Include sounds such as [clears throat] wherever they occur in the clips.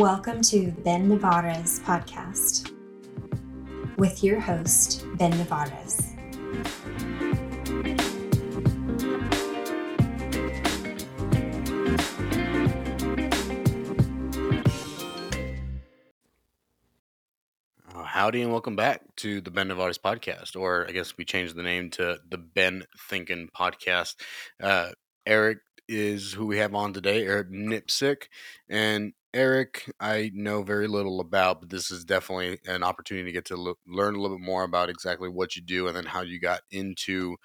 Welcome to Ben Nevares podcast with your host, Ben Nevares. Uh, Howdy and welcome back to the Ben Nevares podcast, or I guess we changed the name to the Ben Thinking podcast. Uh, Eric is who we have on today, Eric Nicksick. And Eric, I know very little about, but this is definitely an opportunity to get to learn a little bit more about exactly what you do and then how you got into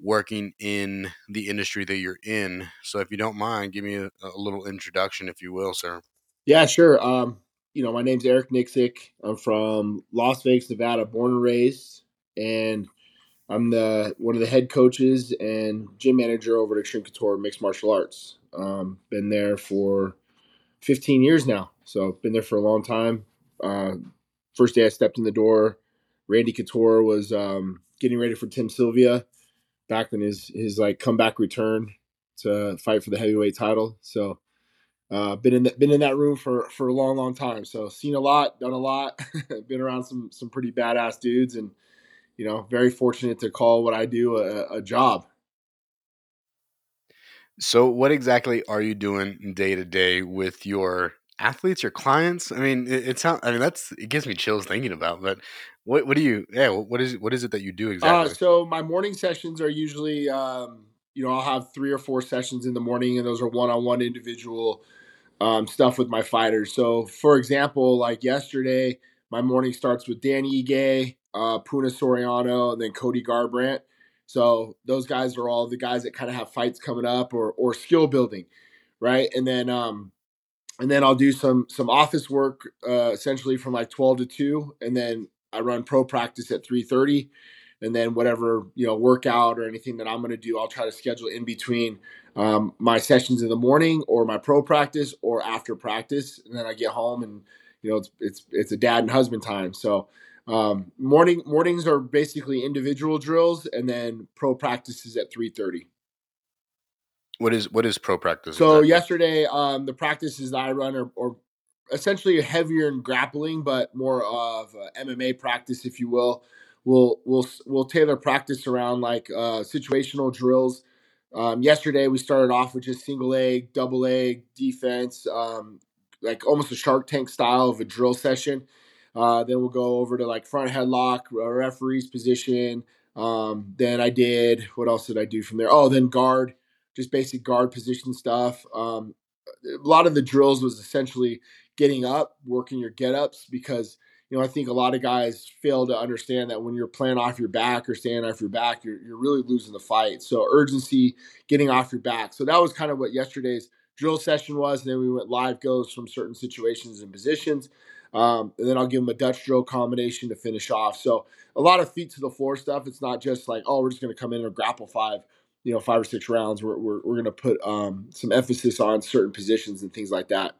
working in the industry that you're in. So if you don't mind, give me a, a little introduction, if you will, sir. Yeah, sure. Um, you know, my name's Eric Nicksick. I'm from Las Vegas, Nevada, born and raised, and I'm the one of the head coaches and gym manager over at Xtreme Couture Mixed Martial Arts. Um, been there for 15 years now, so been there for a long time. Uh, first day I stepped in the door, Randy Couture was um, getting ready for Tim Sylvia back in his his like comeback return to fight for the heavyweight title. So uh, been in that been in that room for for a long, long time. So seen a lot, done a lot, [laughs] been around some some pretty badass dudes, and you know, very fortunate to call what I do a, a job. So, what exactly are you doing day to day with your athletes, your clients? I mean, it, it sounds. I mean, that's it gives me chills thinking about. But what what do you? Yeah, what is what is it that you do Uh, exactly? so my morning sessions are usually, um, you know, I'll have three or four sessions in the morning, and those are one-on-one individual um, stuff with my fighters. So, for example, like yesterday, my morning starts with Dan Ige, uh, Puna Soriano, and then Cody Garbrandt. So those guys are all the guys that kind of have fights coming up or or skill building, right? And then um, and then I'll do some some office work uh, essentially from like twelve to two, and then I run pro practice at three thirty, and then whatever you know workout or anything that I'm going to do, I'll try to schedule in between um, my sessions in the morning or my pro practice or after practice, and then I get home and you know it's it's it's a dad and husband time. So um, morning mornings are basically individual drills, and then pro practices at three thirty. what is what is pro practice? So exactly? yesterday, um, the practices that I run are, are essentially heavier in grappling, but more of MMA practice, if you will. We'll we'll we'll tailor practice around like uh, situational drills. Um, yesterday we started off with just single leg, double leg defense, um, like almost a Shark Tank style of a drill session. Uh, then we'll go over to like front headlock, referee's position. Um, then I did what else did I do from there? Oh, then guard, just basic guard position stuff. Um, a lot of the drills was essentially getting up, working your get ups because you know I think a lot of guys fail to understand that when you're playing off your back or standing off your back, you're you're really losing the fight. So urgency, getting off your back. So that was kind of what yesterday's drill session was. And then we went live goes from certain situations and positions. Um, and then I'll give them a Dutch drill combination to finish off. So a lot of feet to the floor stuff. It's not just like, oh, we're just going to come in and grapple five, you know, five or six rounds. We're, we're, we're going to put um, some emphasis on certain positions and things like that.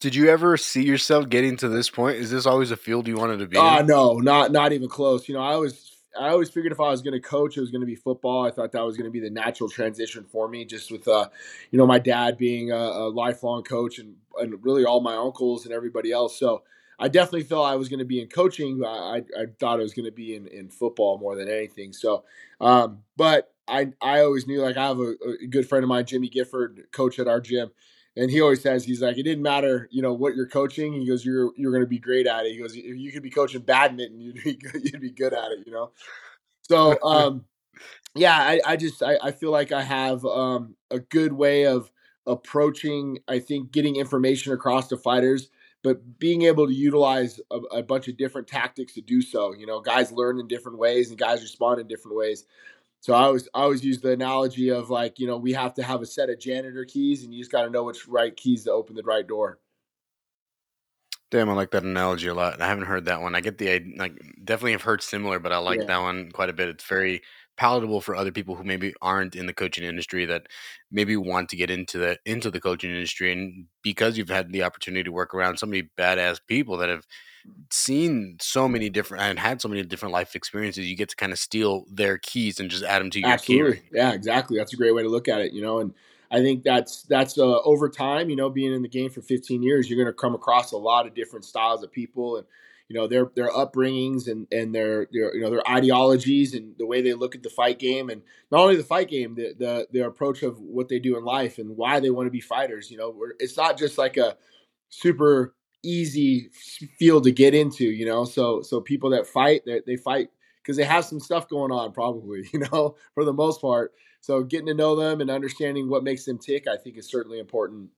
Did you ever see yourself getting to this point? Is this always a field you wanted to be Uh in? no, not not even close. You know, I always I always figured if I was going to coach, it was going to be football. I thought that was going to be the natural transition for me, just with uh, you know, my dad being a, a lifelong coach and and really all my uncles and everybody else. So I definitely felt I was going to be in coaching. I I, thought I was going to be in in football more than anything. So, um, but I I always knew like I have a, a good friend of mine, Jimmy Gifford, coach at our gym. And he always says he's like it didn't matter you know what you're coaching. He goes you're you're going to be great at it. He goes you could be coaching badminton, you'd be good, you'd be good at it. You know. So um, yeah, I, I just I, I feel like I have um, a good way of approaching. I think getting information across to fighters, but being able to utilize a, a bunch of different tactics to do so. You know, guys learn in different ways, and guys respond in different ways. So I always I always use the analogy of like you know we have to have a set of janitor keys, and you just got to know which right keys to open the right door. Damn, I like that analogy a lot. I haven't heard that one. I get the id- like definitely have heard similar, but I like Yeah. that one quite a bit. It's very palatable for other people who maybe aren't in the coaching industry that maybe want to get into the into the coaching industry and because you've had the opportunity to work around so many badass people that have seen so many different and had so many different life experiences, you get to kind of steal their keys and just add them to your Absolutely. ring. Yeah, exactly. That's a great way to look at it, you know. And I think that's that's uh, over time. You know, being in the game for 15 years, you're going to come across a lot of different styles of people and you know their their upbringings and and their, their you know their ideologies and the way they look at the fight game and not only the fight game the the their approach of what they do in life and why they want to be fighters. You know, it's not just like a super easy field to get into. You know, so so people that fight they, they fight because they have some stuff going on probably. [laughs] You know, for the most part. So getting to know them and understanding what makes them tick, I think, is certainly important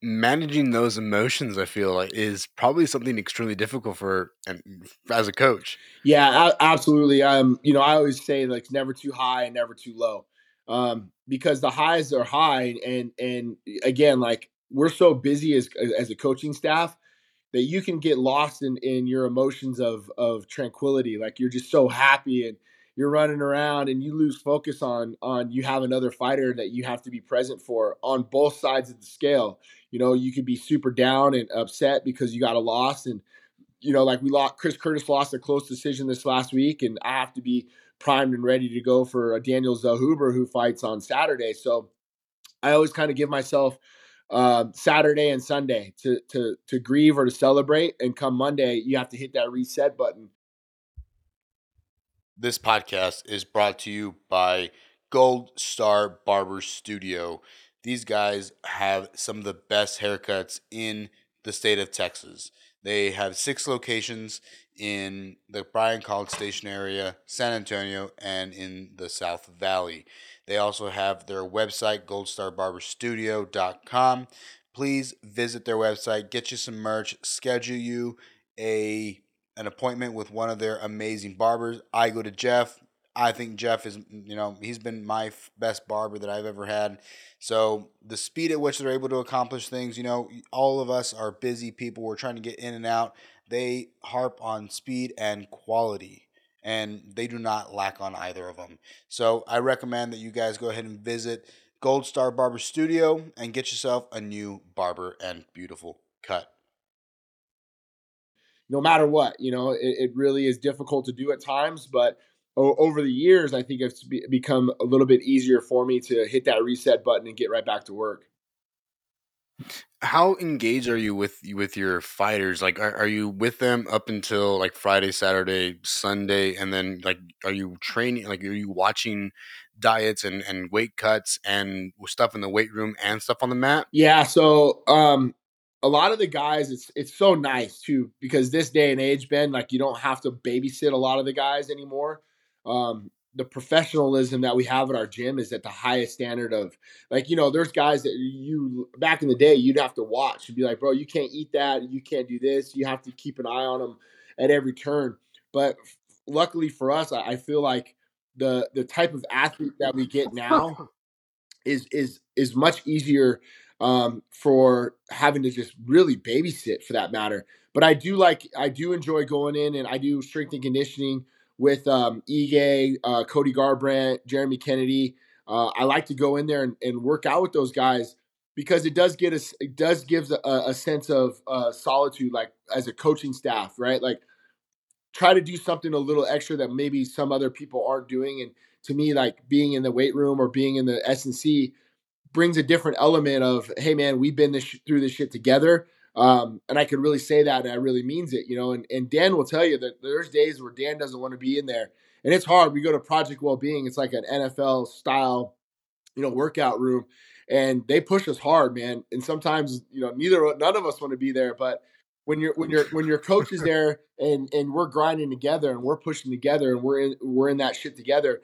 managing those emotions i feel like is probably something extremely difficult for and as a coach yeah absolutely um you know i always say like never too high and never too low um because the highs are high and and again like we're so busy as as a coaching staff that you can get lost in in your emotions of of tranquility like you're just so happy and you're running around and you lose focus on on you have another fighter that you have to be present for on both sides of the scale. You know, you could be super down and upset because you got a loss and you know, like we lost Chris Curtis lost a close decision this last week and I have to be primed and ready to go for a Daniel Zellhuber who fights on Saturday. So I always kind of give myself uh, Saturday and Sunday to to to grieve or to celebrate, and come Monday, you have to hit that reset button this podcast is brought to you by Gold Star Barber Studio. These guys have some of the best haircuts in the state of Texas. They have six locations in the Bryan College Station area, San Antonio, and in the South Valley. They also have their website, goldstarbarberstudio.com. Please visit their website, get you some merch, schedule you a an appointment with one of their amazing barbers. I go to Jeff. I think Jeff is, you know, he's been my best barber that I've ever had. So the speed at which they're able to accomplish things, you know, all of us are busy people. We're trying to get in and out. They harp on speed and quality, and they do not lack on either of them. So I recommend that you guys go ahead and visit Gold Star Barber Studio and get yourself a new barber and beautiful cut no matter what. You know, it, it really is difficult to do at times, but o- over the years, I think it's be- become a little bit easier for me to hit that reset button and get right back to work. How engaged are you with with your fighters? Like, are, are you with them up until like Friday, Saturday, Sunday, and then like, are you training? Like, are you watching diets and, and weight cuts and stuff in the weight room and stuff on the mat? Yeah. So, um, a lot of the guys, it's it's so nice too because this day and age, Ben, like you don't have to babysit a lot of the guys anymore. Um, the professionalism that we have at our gym is at the highest standard of like you know there's guys that you back in the day you'd have to watch and be like bro you can't eat that. You can't do this. You have to keep an eye on them at every turn. But luckily for us i feel like the the type of athlete that we get now [laughs] is is is much easier um, for having to just really babysit for that matter. But I do like, I do enjoy going in and I do strength and conditioning with um, Ige, uh, Cody Garbrandt, Jeremy Kennedy. Uh, I like to go in there and, and, work out with those guys because it does get us, it does gives a, a sense of uh, solitude, like as a coaching staff, right? Like try to do something a little extra that maybe some other people aren't doing. And to me, like being in the weight room or being in the S and C brings a different element of, hey man, we've been this through this shit together. Um, and I could really say that, and I really means it, you know. And, and Dan will tell you that there's days where Dan doesn't want to be in there, and it's hard. We go to Project Wellbeing; it's like an NFL style, you know, workout room, and they push us hard, man. And sometimes, you know, neither none of us want to be there, but when you're when you're when your coach is there and and we're grinding together and we're pushing together and we're in we're in that shit together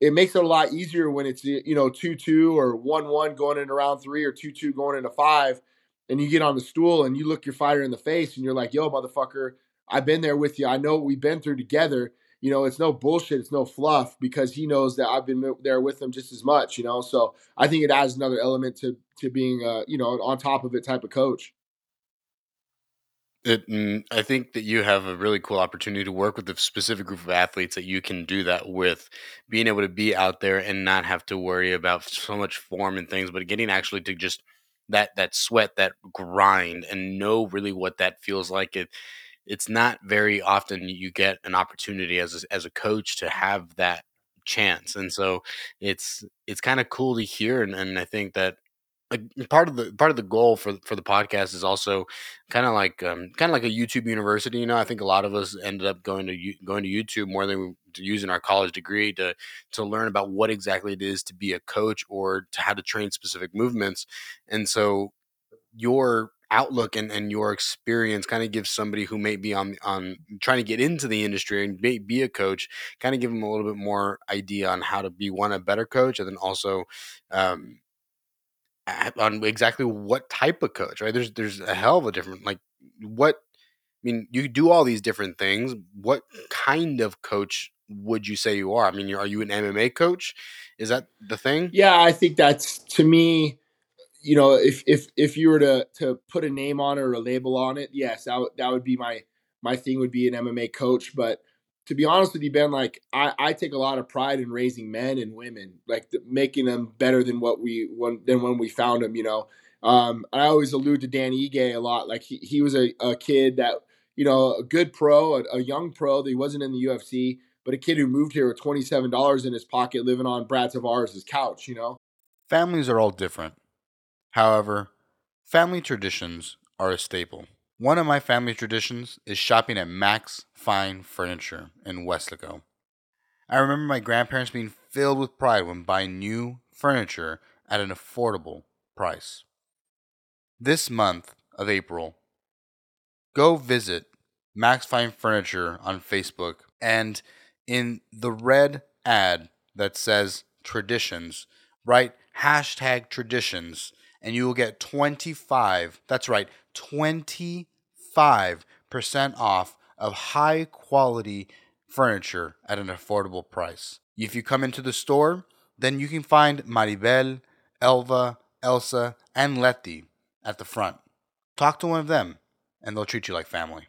it makes it a lot easier when it's you know two two or one one going into round three or two two going into five, and you get on the stool and you look your fighter in the face and you're like, "Yo, motherfucker, I've been there with you. I know what we've been through together." You know, it's no bullshit. It's no fluff because he knows that I've been there with him just as much. You know, so I think it adds another element to to being, uh, you know, on top of it type of coach. It, mm, I think that you have a really cool opportunity to work with a specific group of athletes that you can do that with, being able to be out there and not have to worry about so much form and things, but getting actually to just that that sweat, that grind, and know really what that feels like. It it's not very often you get an opportunity as a, as a coach to have that chance. And so it's it's kind of cool to hear, and, and I think that like part of the part of the goal for for the podcast is also kind of like um, kind of like a YouTube university. You know, I think a lot of us ended up going to going to YouTube more than using our college degree to to learn about what exactly it is to be a coach or to how to train specific movements. And so your outlook and, and your experience kind of gives somebody who may be on on trying to get into the industry and be, be a coach kind of give them a little bit more idea on how to be one a better coach and then also um, on exactly what type of coach, right? There's there's a hell of a different like what I mean, you do all these different things. What kind of coach would you say you are? I mean, are you an MMA coach? Is that the thing? Yeah, I think that's to me. You know, if if if you were to to put a name on it or a label on it, yes, that that would be my my thing. Would be an MMA coach, but to be honest with you, Ben, like I, I take a lot of pride in raising men and women, like the, making them better than what we when than when we found them. You know, um, I always allude to Dan Ige a lot. Like he, he was a, a kid that you know a good pro, a, a young pro that he wasn't in the UFC, but a kid who moved here with twenty seven dollars in his pocket, living on Brad Tavares' couch. You know, families are all different. However, family traditions are a staple. One of my family traditions is shopping at Max Fine Furniture in Weslaco. I remember my grandparents being filled with pride when buying new furniture at an affordable price. This month of April, go visit Max Fine Furniture on Facebook and in the red ad that says traditions, write hashtag traditions and you will get 25, that's right, 25% off of high quality furniture at an affordable price. If you come into the store, then you can find Maribel, Elva, Elsa, and Letty at the front. Talk to one of them, and they'll treat you like family.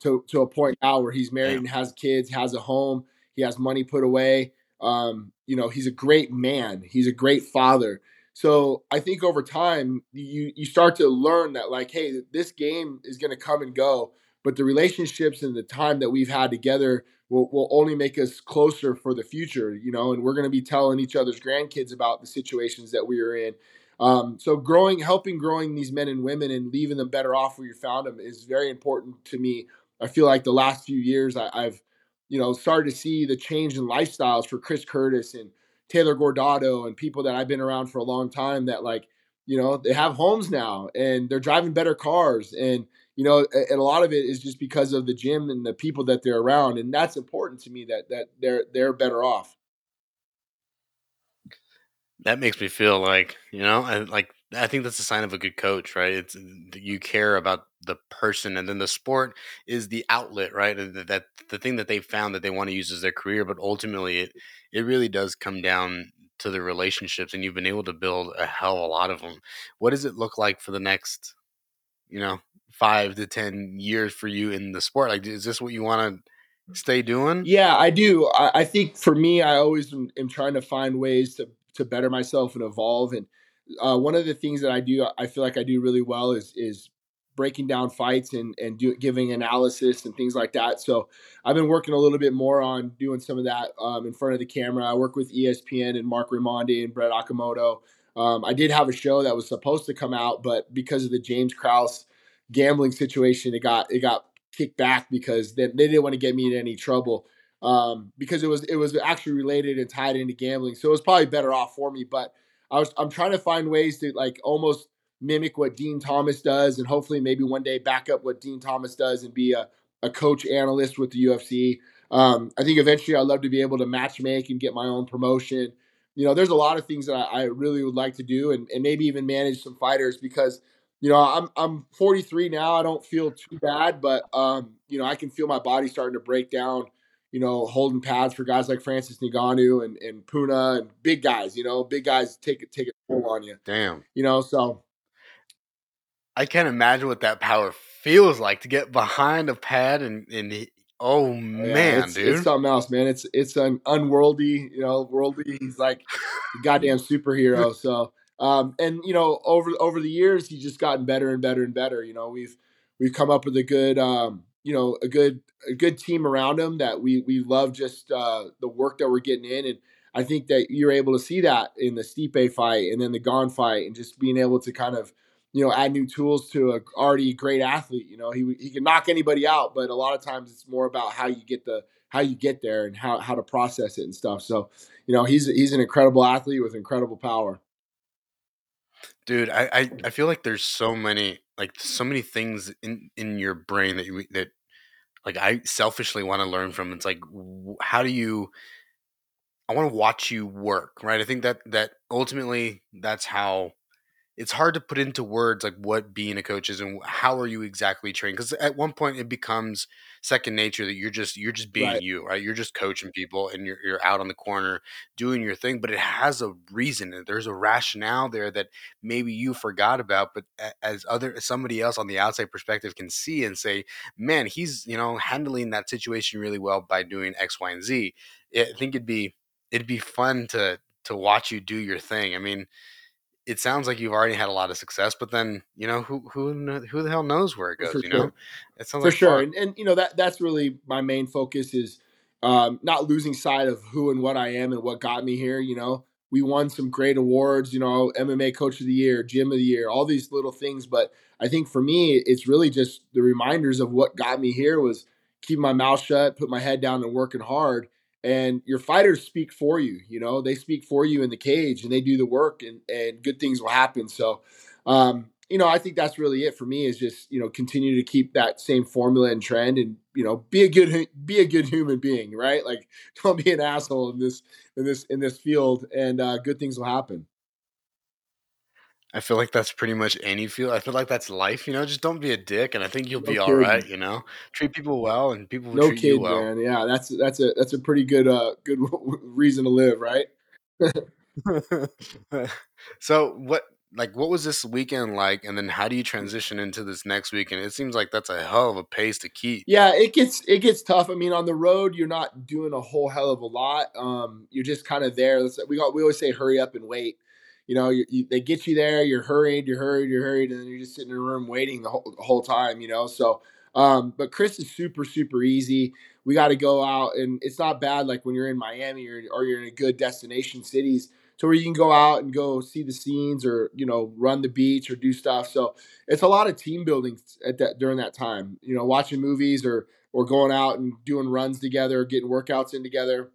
To, to a point now where he's married and has kids, has a home, he has money put away. Um, you know, he's a great man. He's a great father. So I think over time you you start to learn that like, hey, this game is going to come and go, but the relationships and the time that we've had together will, will only make us closer for the future, you know. And we're going to be telling each other's grandkids about the situations that we are in. Um, so growing, helping growing these men and women and leaving them better off where you found them is very important to me. I feel like the last few years I, I've, you know, started to see the change in lifestyles for Chris Curtis and Taylor Gordado and people that I've been around for a long time that like, you know, they have homes now and they're driving better cars and you know, and a lot of it is just because of the gym and the people that they're around and that's important to me that that they're they're better off. That makes me feel like, you know, I, like I think that's a sign of a good coach, right? It's you care about the person, and then the sport is the outlet, right? That, that the thing that they found that they want to use as their career, but ultimately, it it really does come down to the relationships, and you've been able to build a hell of a lot of them. What does it look like for the next, you know, five to ten years for you in the sport? Like, is this what you want to stay doing? Yeah, I do. I, I think for me, I always am, am trying to find ways to to better myself and evolve and uh, one of the things that I do, I feel like I do really well is is breaking down fights and and do, giving analysis and things like that. So I've been working a little bit more on doing some of that um, in front of the camera. I work with ESPN and Marc Raimondi and Brett Okamoto. Um, I did have a show that was supposed to come out, but because of the James Krause gambling situation, it got it got kicked back because they, they didn't want to get me in any trouble um, because it was it was actually related and tied into gambling. So it was probably better off for me, but I was I'm trying to find ways to like almost mimic what Din Thomas does, and hopefully maybe one day back up what Din Thomas does and be a, a coach analyst with the UFC. Um, I think eventually I'd love to be able to match make and get my own promotion. You know, there's a lot of things that I, I really would like to do, and, and maybe even manage some fighters because you know I'm I'm 43 now. I don't feel too bad, but um, you know I can feel my body starting to break down you know, holding pads for guys like Francis Ngannou and, and Puna and big guys, you know, big guys take it take it full on you. Damn. You know, so I can't imagine what that power feels like to get behind a pad and and oh, oh man, yeah, it's, dude, it's something else, man. It's it's an unworldly, you know, worldly. He's like a goddamn superhero. [laughs] So, um, and you know, over over the years, he's just gotten better and better and better. You know, we've we've come up with a good, um, you know, a good a good team around him that we we love just uh, the work that we're getting in, and I think that you're able to see that in the Stipe fight and then the Gane fight, and just being able to kind of you know add new tools to a already great athlete. You know, he he can knock anybody out, but a lot of times it's more about how you get the how you get there and how how to process it and stuff. So, you know, he's he's an incredible athlete with incredible power. Dude, I, I, I feel like there's so many like so many things in in your brain that you that like I selfishly want to learn from. It's like how do you I want to watch you work, right? I think that that ultimately that's how it's hard to put into words like what being a coach is and how are you exactly trained because at one point it becomes second nature that you're just you're just being right. you right? You're just coaching people and you're, you're out on the corner doing your thing but it has a reason there's a rationale there that maybe you forgot about but as other somebody else on the outside perspective can see and say man he's you know handling that situation really well by doing x y and z. I think it'd be it'd be fun to to watch you do your thing. I mean it sounds like you've already had a lot of success, but then you know who who who the hell knows where it goes? For you know, it sounds for like sure. And, and, you know that that's really my main focus is um, not losing sight of who and what I am and what got me here. You know, we won some great awards. You know, MMA Coach of the Year, Gym of the Year, all these little things. But I think for me, it's really just the reminders of what got me here was keeping my mouth shut, put my head down, and working hard and your fighters speak for you you know they speak for you in the cage and they do the work and, and good things will happen. So um, you know i think that's really it for me is just you know continue to keep that same formula and trend and you know be a good be a good human being right? Like [laughs] don't be an asshole in this in this in this field and uh, good things will happen I feel like that's pretty much any field. I feel like that's life, you know. Just don't be a dick, and I think you'll no be all right. You know, treat people well, and people will no treat kid, you well. Man. Yeah, that's that's a that's a pretty good uh good [laughs] reason to live, right? [laughs] so what like what was this weekend like and then how do you transition into this next weekend it seems like that's a hell of a pace to keep yeah it gets it gets tough i mean on the road you're not doing a whole hell of a lot um you're just kind of there we got we always say hurry up and wait you know, you, you, they get you there, you're hurried, you're hurried, you're hurried, and then you're just sitting in a room waiting the whole, the whole time, you know. So, um, but Chris is super, super easy. We got to go out, and it's not bad like when you're in Miami or, or you're in a good destination cities to where you can go out and go see the scenes or you know run the beach or do stuff. So it's a lot of team building at that during that time. You know, watching movies or or going out and doing runs together, getting workouts in together.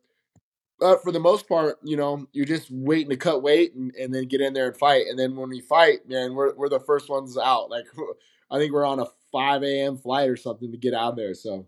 But for the most part, you know, you're just waiting to cut weight and, and then get in there and fight. And then when we fight, man, we're, we're the first ones out. Like, [laughs] I think we're on a 5 a.m. flight or something to get out there. So,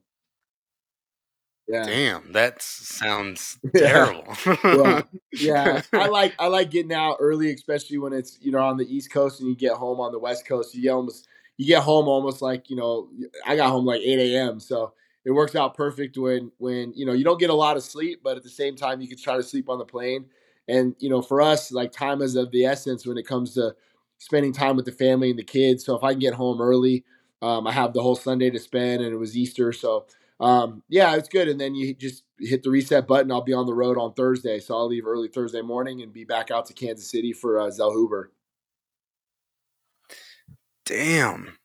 yeah. Damn, that sounds [laughs] terrible. Yeah. well, yeah, [laughs] I like I like getting out early, especially when it's you know on the East Coast and you get home on the West Coast. You get almost you get home almost like you know I got home like 8 a.m. So it works out perfect when when you know you don't get a lot of sleep, but at the same time you can try to sleep on the plane. And you know, for us, like time is of the essence when it comes to spending time with the family and the kids. So if I can get home early, um, I have the whole Sunday to spend, and it was Easter, so um, yeah, it's good. And then you just hit the reset button. I'll be on the road on Thursday, so I'll leave early Thursday morning and be back out to Kansas City for uh, Zellhuber. Damn.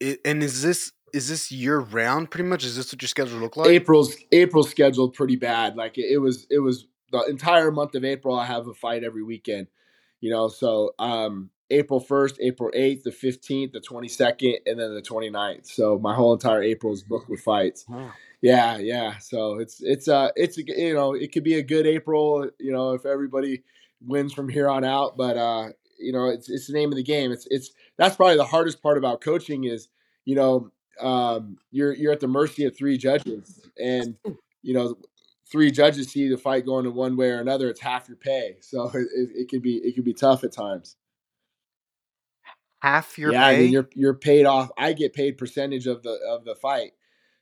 It, and is this is this year round pretty much? Is this what your schedule look like? April's April's scheduled pretty bad. Like it, it was it was the entire month of April I have a fight every weekend. You know, so um April 1st, April 8th, the 15th, the 22nd, and then the 29th. So my whole entire April is booked with fights. Wow. Yeah, yeah. So it's it's uh it's you know, it could be a good April, you know, if everybody wins from here on out, but uh you know, it's it's the name of the game. It's it's that's probably the hardest part about coaching is, you know, um, you're you're at the mercy of three judges, and you know three judges see the fight going in one way or another. It's half your pay, so [laughs] it, it, it can be it can be tough at times. Half your yeah, pay? I mean, you're you're paid off. I get paid percentage of the of the fight.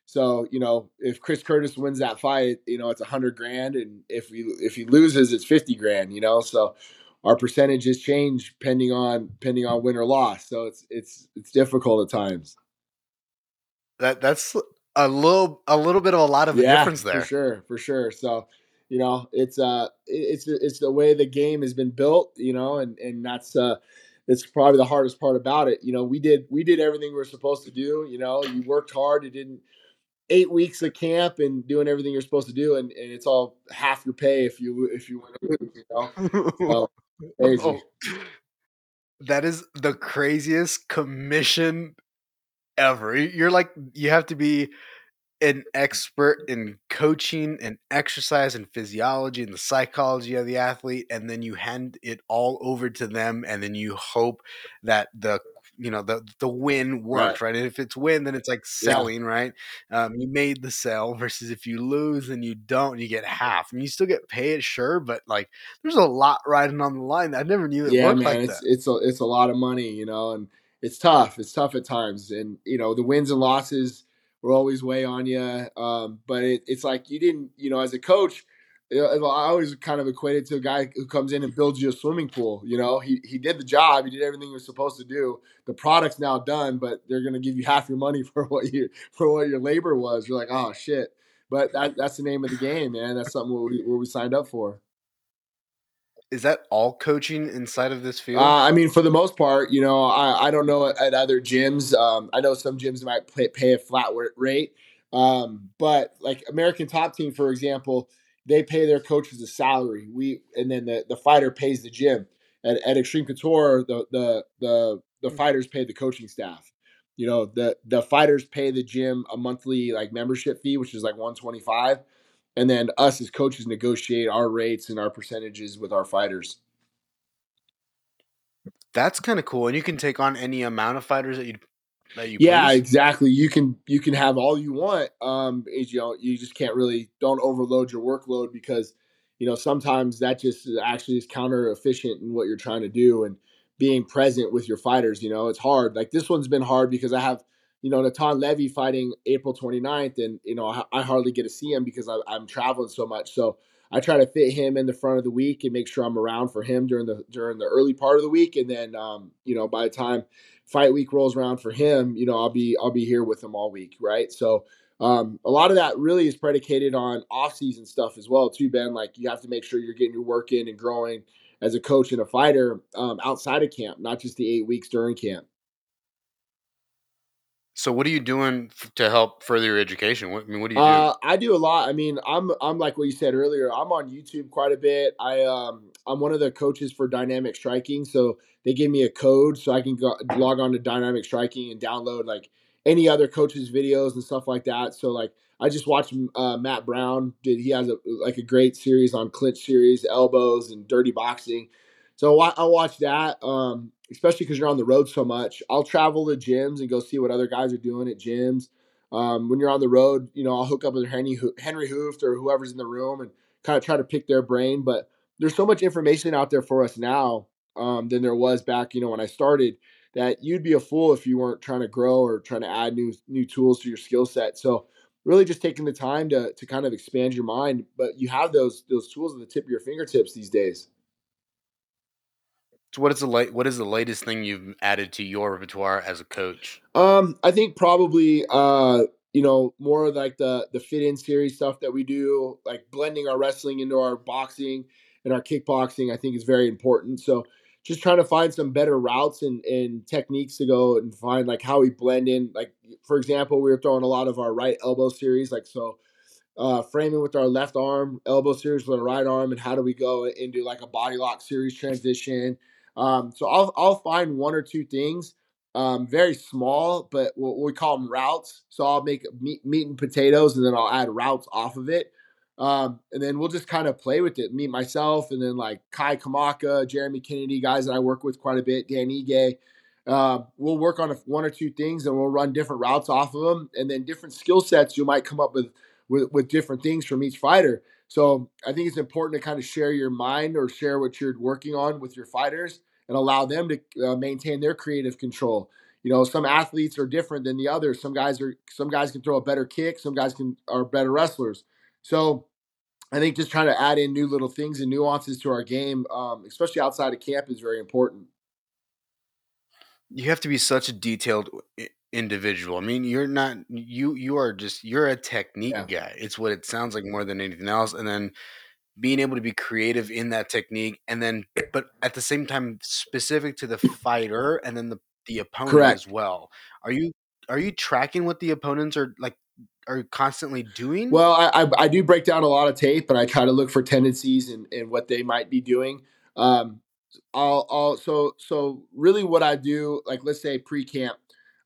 So you know, if Chris Curtis wins that fight, you know it's a hundred grand, and if he if he loses, it's fifty grand. You know, so our percentages change depending on depending on win or loss. So it's it's it's difficult at times. That that's a little a little bit of a lot of a yeah, difference there. For sure, for sure. So, you know, it's uh it's it's the way the game has been built, you know, and and that's uh it's probably the hardest part about it. You know, we did we did everything we are supposed to do, you know, you worked hard, it didn't eight weeks of camp and doing everything you're supposed to do, and, and it's all half your pay if you if you win. You know, so, [laughs] crazy. Oh, that is the craziest commission ever. You're like you have to be an expert in coaching and exercise and physiology and the psychology of the athlete and then you hand it all over to them and then you hope that the you know the the win works right, right? and if it's win then it's like selling yeah. right um, you made the sell versus if you lose and you don't you get half I mean you still get paid sure but like there's a lot riding on the line I never knew it yeah, worked man, like it's, that it's a, it's a lot of money you know and it's tough it's tough at times and you know the wins and losses will always weigh on you. Um, but it, it's like you didn't, you know, as a coach, I always kind of equated to a guy who comes in and builds you a swimming pool. You know, he he did the job, he did everything he was supposed to do. The product's now done, but they're going to give you half your money [laughs] for what you for what your labor was. You're like, oh shit. But that, that's the name of the game, man. That's something what we, what we signed up for is that all coaching inside of this field? Uh, I mean, for the most part, you know, I, I don't know at, at other gyms. Um, I know some gyms might pay, pay a flat rate, um, but like American Top Team, for example, they pay their coaches a salary. We and then the, the fighter pays the gym. At, at Xtreme Couture, the the the the hmm. fighters pay the coaching staff. You know, the the fighters pay the gym a monthly like membership fee, which is like one twenty five and then us as coaches negotiate our rates and our percentages with our fighters. That's kind of cool, and you can take on any amount of fighters that you that you. Yeah, exactly. You can you can have all you want. Um, is, you know, you just can't really don't overload your workload because you know sometimes that just actually is counter efficient in what you're trying to do and being present with your fighters. You know, it's hard. Like this one's been hard because I have you know, Natan Levy fighting April 29th, and you know, I, I hardly get to see him because I, I'm traveling so much. So I try to fit him in the front of the week and make sure I'm around for him during the during the early part of the week, and then um, you know, by the time fight week rolls around for him, you know, I'll be I'll be here with him all week, right? So um, a lot of that really is predicated on off season stuff as well, too, Ben. Like you have to make sure you're getting your work in and growing as a coach and a fighter um, outside of camp, not just the eight weeks during camp. So what are you doing to help further your education? What, I mean, what do you do? Uh, I do a lot. I mean, I'm I'm like what you said earlier. I'm on YouTube quite a bit. I um I'm one of the coaches for Dynamic Striking, so they give me a code so I can go, log on to Dynamic Striking and download like any other coaches' videos and stuff like that. So like I just watched uh, Matt Brown. Did he has a like a great series on clinch series, elbows, and dirty boxing. So I, I watch that. Um, especially because you're on the road so much. I'll travel to gyms and go see what other guys are doing at gyms. Um, when you're on the road, you know, I'll hook up with Henry Henry Hooft or whoever's in the room and kind of try to pick their brain. But there's so much information out there for us now um, than there was back, you know, when I started. That you'd be a fool if you weren't trying to grow or trying to add new new tools to your skill set. So really just taking the time to to kind of expand your mind. But you have those those tools at the tip of your fingertips these days. So what is the late, what is the latest thing you've added to your repertoire as a coach? Um, I think probably uh, you know, more like the the fit in series stuff that we do, like blending our wrestling into our boxing and our kickboxing, I think is very important. So just trying to find some better routes and, and techniques to go and find like how we blend in. Like for example, we were throwing a lot of our right elbow series, like so uh, framing with our left arm, elbow series with our right arm, and how do we go into like a body lock series transition um, so I'll I'll find one or two things, um, very small, but what we call them routes. So I'll make meat, meat and potatoes, and then I'll add routes off of it. Um, and then we'll just kind of play with it. Me myself, and then like Kai Kamaka, Jeremy Kennedy, guys that I work with quite a bit, Dan Ige. Uh, we'll work on a, one or two things, and we'll run different routes off of them, and then different skill sets. You might come up with, with with different things from each fighter. So I think it's important to kind of share your mind or share what you're working on with your fighters and allow them to uh, maintain their creative control. You know, some athletes are different than the others. Some guys are some guys can throw a better kick. Some guys can are better wrestlers. So I think just trying to add in new little things and nuances to our game, um, especially outside of camp, is very important. You have to be such a detailed individual. I mean, you're not you you are just you're a technique yeah. guy. It's what it sounds like more than anything else. And then being able to be creative in that technique and then but at the same time specific to the fighter and then the the opponent Correct. as well. Are you are you tracking what the opponents are like are constantly doing? Well, I, I, I do break down a lot of tape, and I try to look for tendencies and and what they might be doing. Um, I'll I'll so so really what I do, like let's say pre camp,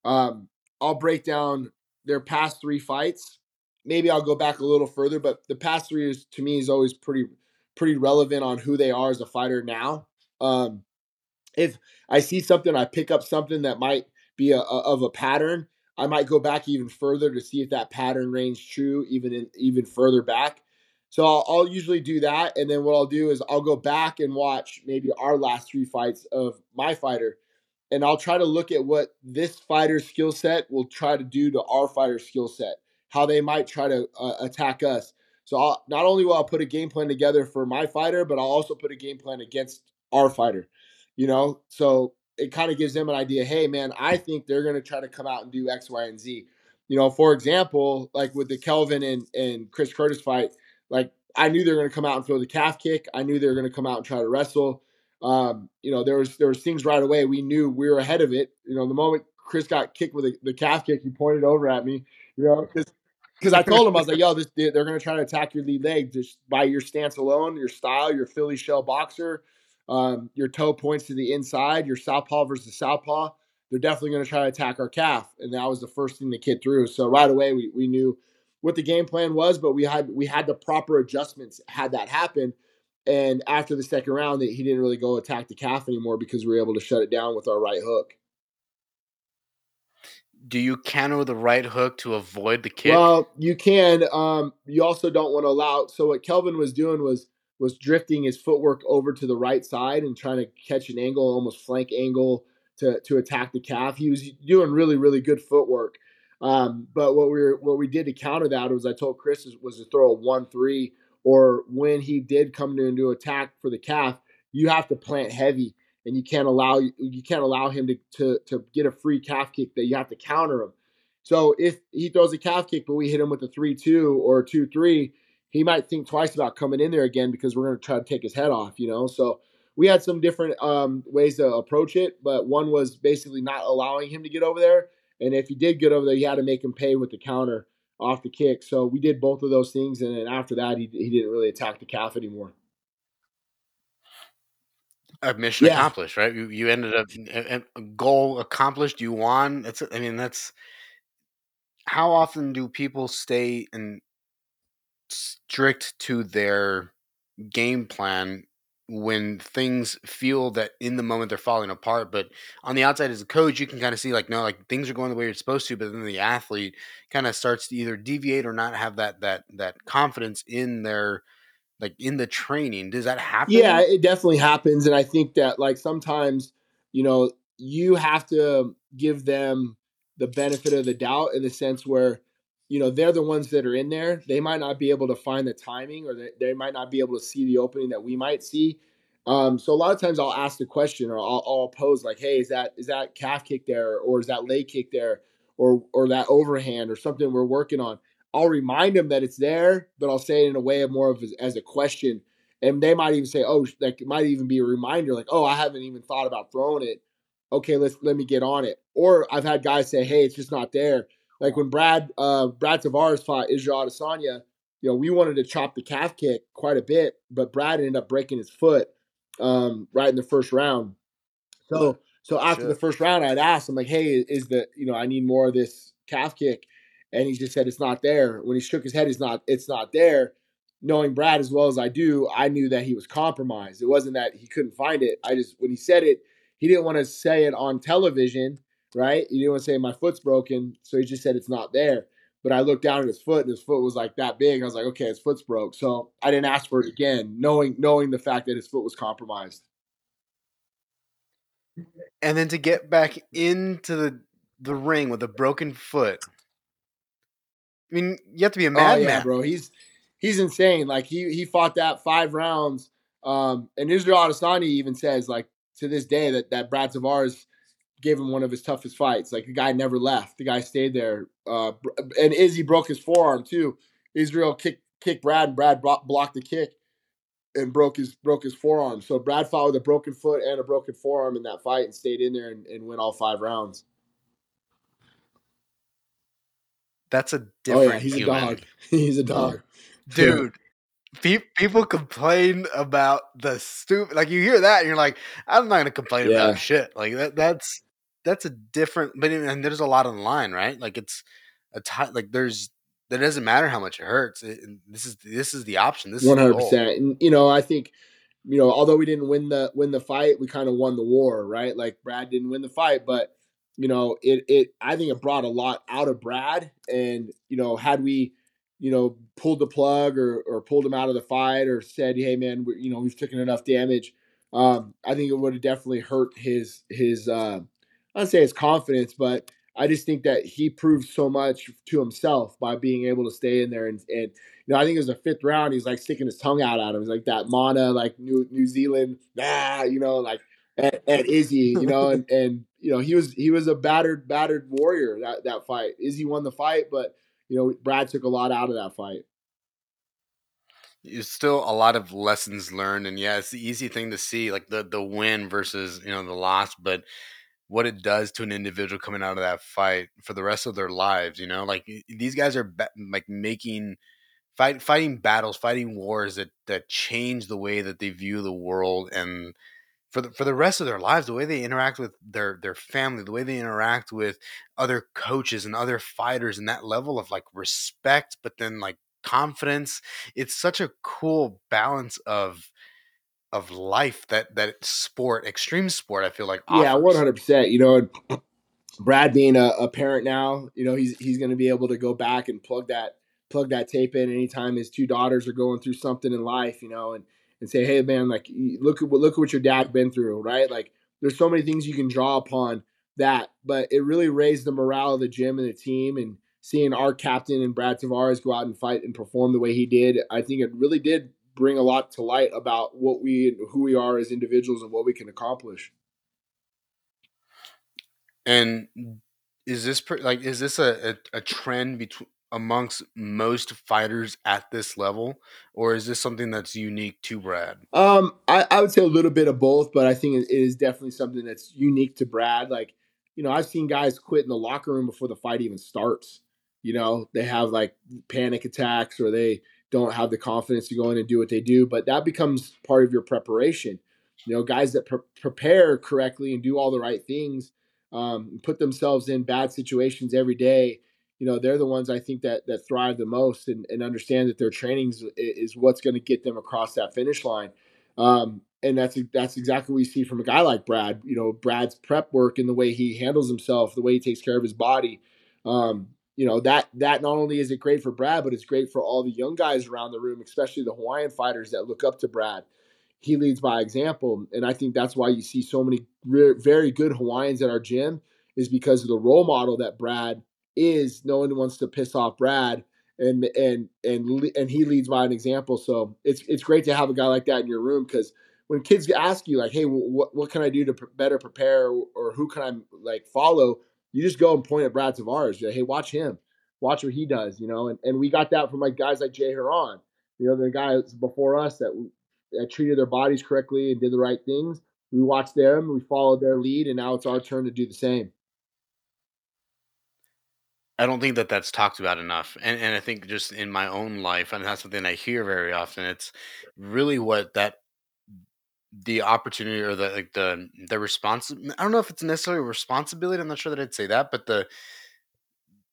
um, I'll break down their past three fights. Maybe I'll go back a little further, but the past three is to me is always pretty pretty relevant on who they are as a fighter now. Um, if I see something, I pick up something that might be a, a, of a pattern. I might go back even further to see if that pattern reigns true, even in even further back. So I'll, I'll, usually do that, and then what I'll do is I'll go back and watch maybe our last three fights of my fighter, and I'll try to look at what this fighter's skill set will try to do to our fighter's skill set, how they might try to uh, attack us. So I'll, not only will I put a game plan together for my fighter, but I'll also put a game plan against our fighter. You know, so it kind of gives them an idea. Hey, man, I think they're going to try to come out and do X, Y, and Z. You know, for example, like with the Kelvin and and Chris Curtis fight like I knew they were going to come out and throw the calf kick. I knew they were going to come out and try to wrestle. Um, you know, there was there was things right away. We knew we were ahead of it. You know, the moment Chris got kicked with the, the calf kick, he pointed over at me. You know, because I told him I was like, "Yo, this they're going to try to attack your lead leg just by your stance alone, your style, your Philly shell boxer, um, your toe points to the inside, your southpaw versus southpaw. They're definitely going to try to attack our calf." And that was the first thing the kid threw. So right away, we we knew what the game plan was, but we had we had the proper adjustments had that happen. And after the second round, he didn't really go attack the calf anymore because we were able to shut it down with our right hook. Do you counter with the right hook to avoid the kick? Well, you can. Um, you also don't want to allow. So what Kelvin was doing was was drifting his footwork over to the right side and trying to catch an angle, almost flank angle to to attack the calf. He was doing really really good footwork. Um, but what we were, what we did to counter that was I told Chris was to throw a one three, or when he did come to into attack for the calf, you have to plant heavy, and you can't allow you can't allow him to to to get a free calf kick that you have to counter him. So if he throws a calf kick, but we hit him with a three two or two three, he might think twice about coming in there again because we're going to try to take his head off. You know, so we had some different um, ways to approach it, but one was basically not allowing him to get over there and if he did get over there, you had to make him pay with the counter off the kick. So we did both of those things, and then after that, he he didn't really attack the calf anymore. A mission yeah. accomplished, right? You you ended up a goal accomplished. You won. That's I mean that's how often do people stay and strict to their game plan when things feel that in the moment they're falling apart but on the outside as a coach you can kind of see like no like things are going the way you're supposed to but then the athlete kind of starts to either deviate or not have that that that confidence in their like in the training. Does that happen? yeah it definitely happens and i think that like sometimes you know you have to give them the benefit of the doubt in the sense where you know they're the ones that are in there. They might not be able to find the timing or they, they might not be able to see the opening that we might see. Um, so a lot of times i'll ask the question or I'll, I'll pose like hey is that is that calf kick there or is that leg kick there or or that overhand or something we're working on? I'll remind them that it's there but i'll say it in a way of more of as, as a question. And they might even say oh it might even be a reminder like oh i haven't even thought about throwing it. Okay let's let me get on it. Or i've had guys say hey it's just not there like when Brad uh, Brad Tavares fought Israel Adesanya, you know, we wanted to chop the calf kick quite a bit, but Brad ended up breaking his foot um, right in the first round. So so after the first round, I'd asked him like, "Hey, is the you know I need more of this calf kick?" And he just said it's not there. When he shook his head, he's not it's not there. Knowing Brad as well as I do, I knew that he was compromised. It wasn't that he couldn't find it. I just when he said it, he didn't want to say it on television right? He didn't want to say my foot's broken, so he just said it's not there. But I looked down at his foot, and his foot was like that big. I was like, okay, his foot's broke. So I didn't ask for it again, knowing knowing the fact that his foot was compromised. And then to get back into the the ring with a broken foot. I mean, you have to be a madman, oh, yeah, bro. He's he's insane. Like he he fought that five rounds. Um, and Israel Adesanya even says, like to this day, that that Brad Tavares gave him one of his toughest fights. Like the guy never left. The guy stayed there. Uh, and Izzy broke his forearm too. Israel kicked kicked Brad. And Brad blocked the kick and broke his broke his forearm. So Brad fought with a broken foot and a broken forearm in that fight and stayed in there and, and went all five rounds. that's a different. Oh yeah, he's human. a dog. [laughs] he's a dog, dude. Pe- people complain about the stupid. Like you hear that, and you're like, I'm not gonna complain yeah. about shit. Like that. That's that's a different. But and there's a lot on the line, right? Like it's a a t- like there's that doesn't matter how much it hurts. It, this is this is the option. This one hundred percent. And you know, I think you know, although we didn't win the win the fight, we kind of won the war, right? Like Brad didn't win the fight, but you know, it it I think it brought a lot out of Brad. And you know, had we you know pulled the plug or or pulled him out of the fight or said, hey man, we, you know, we've taken enough damage. Um, I think it would have definitely hurt his his uh, I don't say his confidence, but I just think that he proved so much to himself by being able to stay in there and and you know I think it was the fifth round he's like sticking his tongue out at him he's like that Mana like New New Zealand ah you know like at, at Izzy you know and [laughs] and you know he was he was a battered battered warrior that that fight Izzy won the fight but you know Brad took a lot out of that fight. There's still a lot of lessons learned, and yeah, it's the easy thing to see, like the the win versus you know the loss, but what it does to an individual coming out of that fight for the rest of their lives. You know, like these guys are like making fight fighting battles, fighting wars that that change the way that they view the world and for the for the rest of their lives, the way they interact with their their family, the way they interact with other coaches and other fighters, and that level of like respect, but then like confidence. It's such a cool balance of of life that that sport, extreme sport, I feel like. Offers. Yeah, one hundred percent. You know, [clears throat] Brad being a, a, parent now, you know, he's he's going to be able to go back and plug that plug that tape in anytime his two daughters are going through something in life, you know, and and say, hey man, like look at what look at what your dad been through, right? Like there's so many things you can draw upon that, but it really raised the morale of the gym and the team and seeing our captain and Brad Tavares go out and fight and perform the way he did, I think it really did bring a lot to light about what we who we are as individuals and what we can accomplish. And is this like is this a, a, a trend between amongst most fighters at this level, or is this something that's unique to Brad? Um, I, I would say a little bit of both, but I think it is definitely something that's unique to Brad. Like, you know, I've seen guys quit in the locker room before the fight even starts. You know, they have like panic attacks or they don't have the confidence to go in and do what they do. But that becomes part of your preparation. You know, guys that pre- prepare correctly and do all the right things, um, put themselves in bad situations every day. You know, they're the ones I think that that thrive the most and, and understand that their training is, is what's going to get them across that finish line. Um, and that's that's exactly what we see from a guy like Brad. You know, Brad's prep work and the way he handles himself, the way he takes care of his body. Um, you know that that not only is it great for Brad, but it's great for all the young guys around the room, especially the Hawaiian fighters that look up to Brad. He leads by example, and I think that's why you see so many re- very good Hawaiians at our gym is because of the role model that Brad is. No one wants to piss off Brad, and and and and he leads by an example. So it's it's great to have a guy like that in your room because when kids ask you like, "Hey, what what can I do to better prepare, or who can I like follow?" You just go and point at Brad Tavares. Like, hey, watch him. Watch what he does, you know. And, and we got that from like guys like Jay Hieron, you know, the guys before us that, that treated their bodies correctly and did the right things. We watched them, we followed their lead, and now it's our turn to do the same. I don't think that that's talked about enough, and and I think just in my own life, and that's something I hear very often. It's really what that the opportunity or the like the the response I don't know if it's necessarily a responsibility I'm not sure that I'd say that but the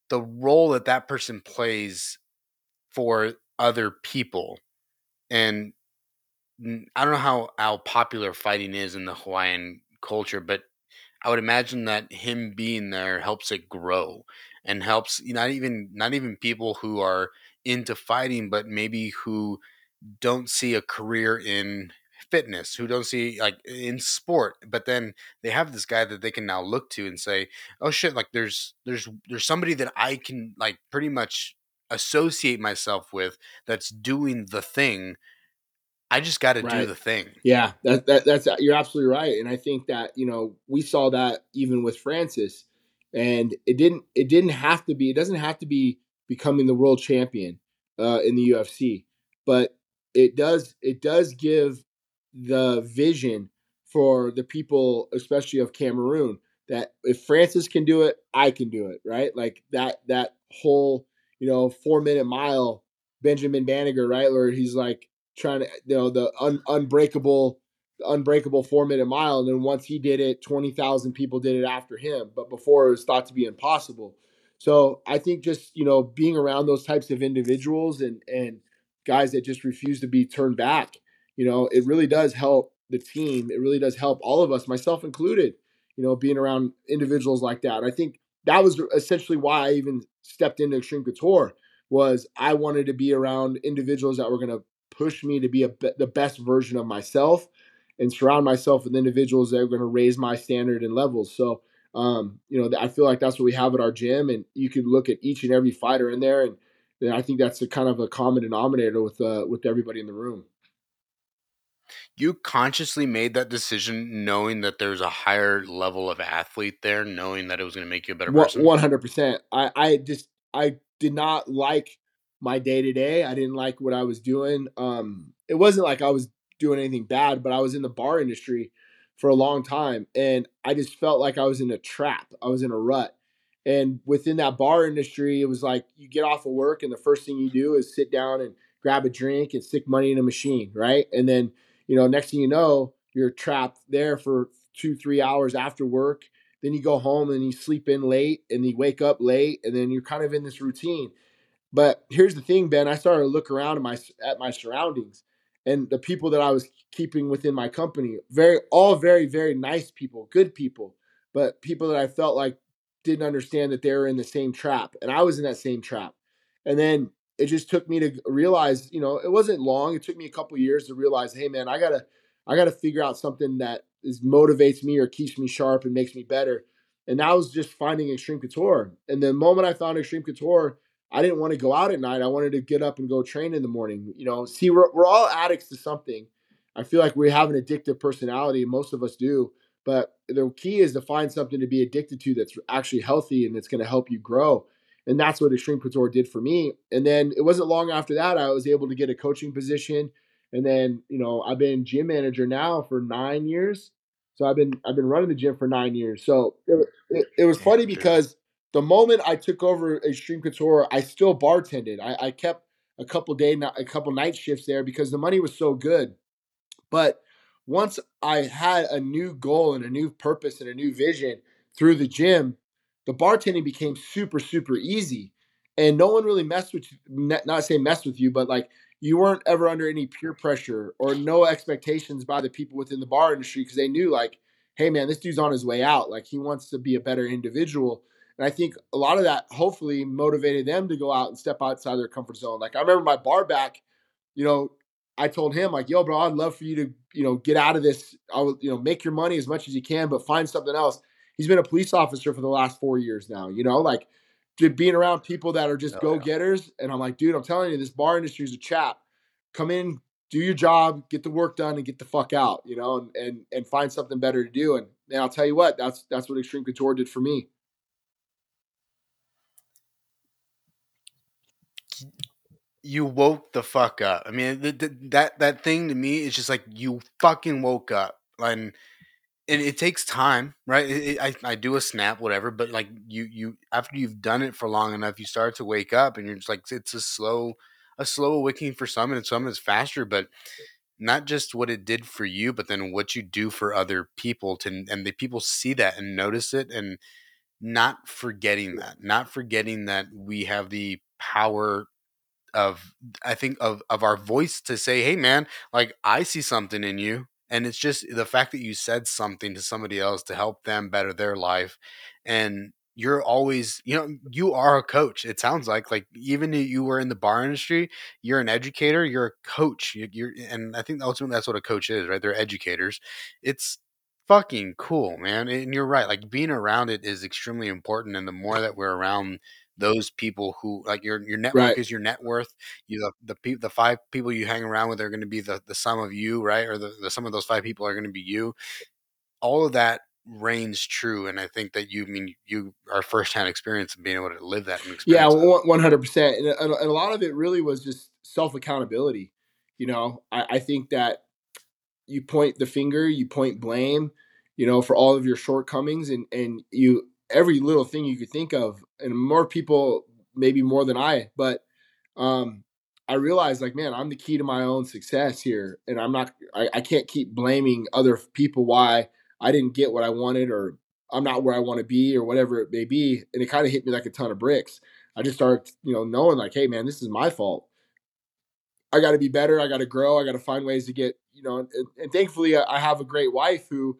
the role that that person plays for other people and I don't know how how popular fighting is in the Hawaiian culture but I would imagine that him being there helps it grow and helps not even not even people who are into fighting but maybe who don't see a career in fitness who don't see like in sport but then they have this guy that they can now look to and say oh shit like there's there's there's somebody that i can like pretty much associate myself with that's doing the thing i just got to right. do the thing yeah that, that that's you're absolutely right and i think that you know we saw that even with francis and it didn't it didn't have to be it doesn't have to be becoming the world champion uh, in the ufc but it does it does give the vision for the people, especially of Cameroon, that if Francis can do it, I can do it, right? Like that that whole you know, four minute mile, Benjamin Banneker, right? Where he's like trying to, you know, the un- unbreakable, unbreakable four minute mile. And then once he did it, 20,000 people did it after him. But before it was thought to be impossible. So I think just, you know, being around those types of individuals and, and guys that just refuse to be turned back, you know, it really does help the team. It really does help all of us, myself included, you know, being around individuals like that. I think that was essentially why I even stepped into Xtreme Couture was I wanted to be around individuals that were going to push me to be a, the best version of myself and surround myself with individuals that are going to raise my standard and levels. So, um, you know, I feel like that's what we have at our gym, and you could look at each and every fighter in there, and, and I think that's a kind of a common denominator with uh, with everybody in the room. You consciously made that decision knowing that there's a higher level of athlete there, knowing that it was going to make you a better person. One hundred percent. I I just I did not like my day to day. I didn't like what I was doing. Um, it wasn't like I was doing anything bad, but I was in the bar industry for a long time and I just felt like I was in a trap. I was in a rut. And within that bar industry, it was like you get off of work and the first thing you do is sit down and grab a drink and stick money in a machine, right? And then, you know, next thing you know, you're trapped there for two, three hours after work. Then you go home and you sleep in late and you wake up late and then you're kind of in this routine. But here's the thing, Ben. I started to look around at my at my surroundings and the people that I was keeping within my company. Very, all very, very nice people, good people, but people that I felt like didn't understand that they were in the same trap, and I was in that same trap. And then it just took me to realize, you know, it wasn't long. It took me a couple years to realize, hey, man, I gotta, I gotta figure out something that is motivates me or keeps me sharp and makes me better. And that was just finding Xtreme Couture. And the moment I found Xtreme Couture, I didn't want to go out at night. I wanted to get up and go train in the morning. You know, see, we're, we're all addicts to something. I feel like we have an addictive personality. Most of us do. But the key is to find something to be addicted to that's actually healthy and that's going to help you grow. And that's what Xtreme Couture did for me. And then it wasn't long after that I was able to get a coaching position. And then, you know, I've been gym manager now for nine years. So I've been I've been running the gym for nine years. So it, it, it was funny because the moment I took over Xtreme Couture, I still bartended. I, I kept a couple day, a couple night shifts there because the money was so good. But once I had a new goal and a new purpose and a new vision through the gym, the bartending became super, super easy. And no one really messed with, not say mess with you, but like you weren't ever under any peer pressure or no expectations by the people within the bar industry because they knew like, hey man, this dude's on his way out. Like he wants to be a better individual. And I think a lot of that hopefully motivated them to go out and step outside their comfort zone. Like I remember my bar back, you know, I told him like, "Yo, bro, I'd love for you to, you know, get out of this. I will, you know, make your money as much as you can, but find something else." He's been a police officer for the last four years now. You know, like being around people that are just oh, go getters. Yeah. And I'm like, dude, I'm telling you, this bar industry is a chap. Come in, do your job, get the work done, and get the fuck out. You know, and and and find something better to do. And and I'll tell you what, that's that's what Xtreme Couture did for me. you woke the fuck up. I mean, the, the, that that thing to me is just like you fucking woke up, and and it takes time, right? It, I I do a snap, whatever, but like you you after you've done it for long enough, you start to wake up, and you're just like it's a slow a slow awakening for some, and some is faster, but not just what it did for you, but then what you do for other people to and the people see that and notice it and not forgetting that, not forgetting that we have the power of I think of of our voice to say, "Hey man, like I see something in you." And it's just the fact that you said something to somebody else to help them better their life and you're always you know you are a coach it sounds like like even if you were in the bar industry you're an educator you're a coach you, are and i think ultimately that's what a coach is right? They're educators. It's fucking cool man and you're right like being around it is extremely important and the more that we're around those people who like your your network right. is your net worth. You the the, the five people you hang around with are going to be the the sum of you, right? Or the, the sum of those five people are going to be you. All of that reigns true, and I think that you I mean you are firsthand experience of being able to live that. yeah, one hundred percent, and a lot of it really was just self accountability. You know, I, I think that you point the finger, you point blame, you know, for all of your shortcomings, and and you every little thing you could think of, and more people maybe more than I. But um, I realized like, man, I'm the key to my own success here, and I'm not. I, I can't keep blaming other people why I didn't get what I wanted or I'm not where I want to be or whatever it may be. And it kind of hit me like a ton of bricks. I just started, you know, knowing like, hey, man, this is my fault. I got to be better. I got to grow. I got to find ways to get, you know, and, and thankfully I have a great wife who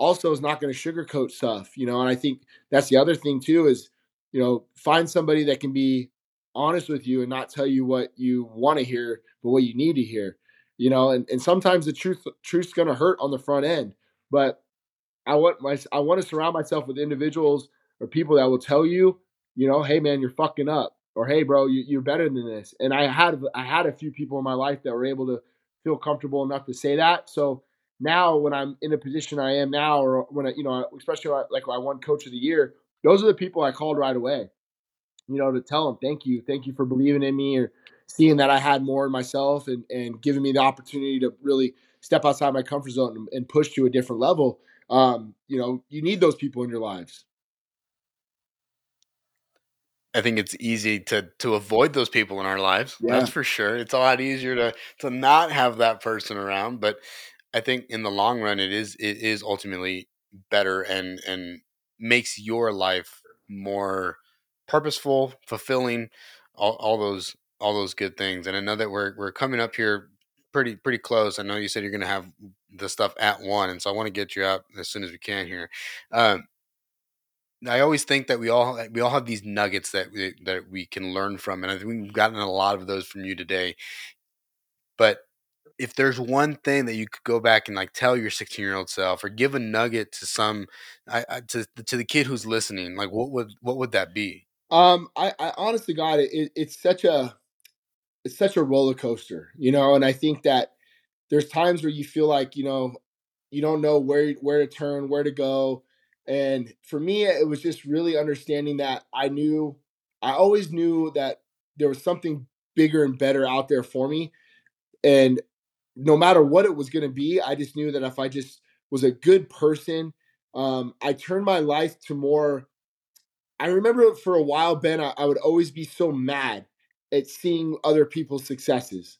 also is not going to sugarcoat stuff, you know. And I think that's the other thing too is, you know, find somebody that can be honest with you and not tell you what you want to hear, but what you need to hear, you know. And, and sometimes the truth truth's going to hurt on the front end, but I want my I want to surround myself with individuals or people that will tell you, you know, hey man, you're fucking up, or hey bro, you, you're better than this. And I had I had a few people in my life that were able to feel comfortable enough to say that. So now when I'm in a position I am now, or when I, you know, especially like I won Coach of the Year, those are the people I called right away. You know, to tell them thank you, thank you for believing in me, or seeing that I had more in myself, and and giving me the opportunity to really step outside my comfort zone and, and push to a different level um, you know, you need those people in your lives. I think it's easy to to avoid those people in our lives. Yeah. That's for sure. It's a lot easier to to not have that person around, but I think in the long run it is it is ultimately better and and makes your life more purposeful, fulfilling, all, all those all those good things. And I know that we're we're coming up here pretty pretty close. I know you said you're going to have the stuff at one, and so I want to get you out as soon as we can here. Um, I always think that we all we all have these nuggets that we, that we can learn from, and I think we've gotten a lot of those from you today. But if there's one thing that you could go back and like tell your 16 year old self, or give a nugget to some, I, I, to to the kid who's listening, like what would what would that be? Um, I, I honestly, God, it, it's such a it's such a roller coaster, you know, and I think that there's times where you feel like, you know, you don't know where where to turn, where to go. And for me, it was just really understanding that I knew I always knew that there was something bigger and better out there for me. And no matter what it was going to be, I just knew that if I just was a good person, um, I turned my life to more. I remember for a while, Ben, I, I would always be so mad at seeing other people's successes.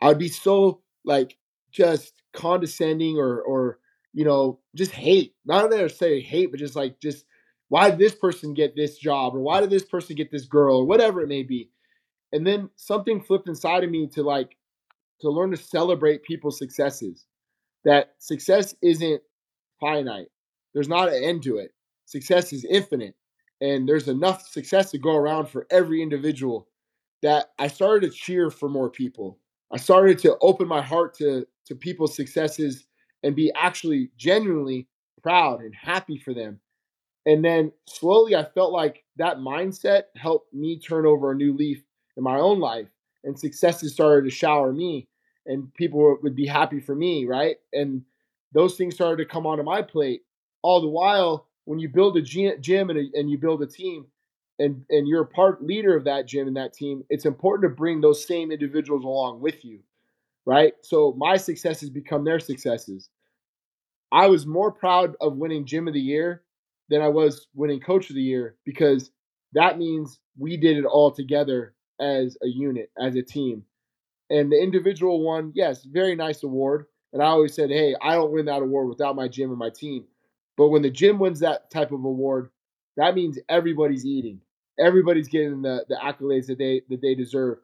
I would be so like just condescending or or you know just hate. Not necessarily hate, but just like just why did this person get this job or why did this person get this girl or whatever it may be. And then something flipped inside of me to like to learn to celebrate people's successes. That success isn't finite. There's not an end to it. Success is infinite. And there's enough success to go around for every individual that I started to cheer for more people. I started to open my heart to to people's successes and be actually genuinely proud and happy for them. And then slowly I felt like that mindset helped me turn over a new leaf in my own life and successes started to shower me and people would be happy for me, right? And those things started to come onto my plate. All the while, when you build a gym and, a, and you build a team, and and you're a part leader of that gym and that team, it's important to bring those same individuals along with you, right? So my successes become their successes. I was more proud of winning gym of the year than I was winning coach of the year because that means we did it all together as a unit, as a team. And the individual one, yes, very nice award. And I always said, hey, I don't win that award without my gym and my team. But when the gym wins that type of award, that means everybody's eating. Everybody's getting the, the accolades that they that they deserve.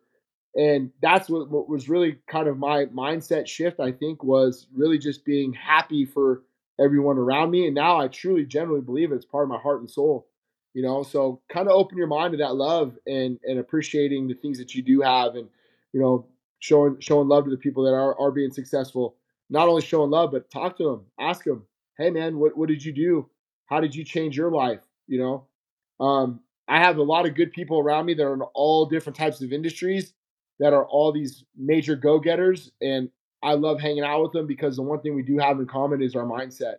And that's what, what was really kind of my mindset shift, I think, was really just being happy for everyone around me. And now I truly genuinely believe it. it's part of my heart and soul. You know, so kind of open your mind to that love and and appreciating the things that you do have and you know, showing showing love to the people that are, are being successful. Not only showing love, but talk to them, ask them, hey man, what, what did you do? How did you change your life? You know, um, I have a lot of good people around me that are in all different types of industries that are all these major go getters. And I love hanging out with them because the one thing we do have in common is our mindset.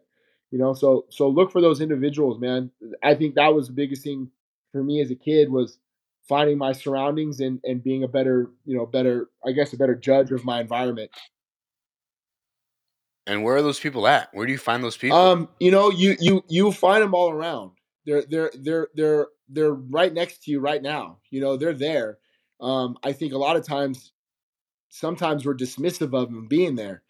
You know, so so look for those individuals, man. I think that was the biggest thing for me as a kid was finding my surroundings and and being a better, you know, better, I guess, a better judge of my environment. And where are those people at? Where do you find those people? Um, you know, you you you find them all around they're they're they're they're they're right next to you right now. You know, they're there. Um, I think a lot of times, sometimes we're dismissive of them being there.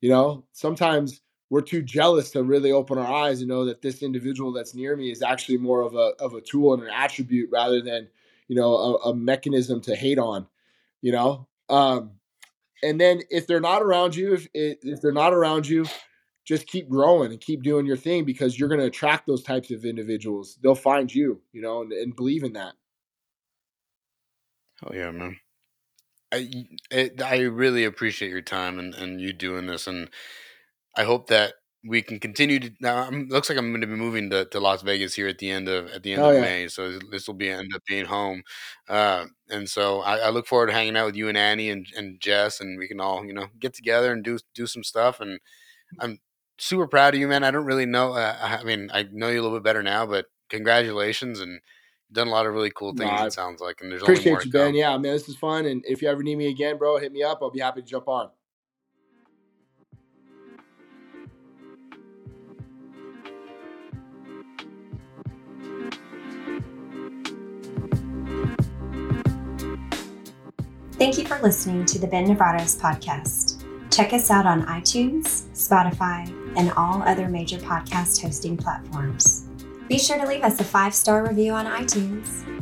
You know, sometimes we're too jealous to really open our eyes and know that this individual that's near me is actually more of a of a tool and an attribute rather than you know a, a mechanism to hate on. You know, um, and then if they're not around you, if if they're not around you, just keep growing and keep doing your thing because you're going to attract those types of individuals. They'll find you, you know, and, and believe in that. Oh yeah, man. I it, I really appreciate your time and, and you doing this, and I hope that we can continue to. Now, I'm, looks like I'm going to be moving to, to Las Vegas here at the end of at the end oh, of yeah. May, so this will be end up being home. Uh, and so I, I, look forward to hanging out with you and Annie and, and Jess, and we can all you know get together and do do some stuff. And I'm super proud of you, man. I don't really know. Uh, I mean, I know you a little bit better now, but congratulations and done a lot of really cool things. No, it sounds like, and there's appreciate you, Ben. Yeah, man, this is fun. And if you ever need me again, bro, hit me up. I'll be happy to jump on. Thank you for listening to the Ben Nevares podcast. Check us out on iTunes, Spotify, and all other major podcast hosting platforms. Be sure to leave us a five star review on iTunes.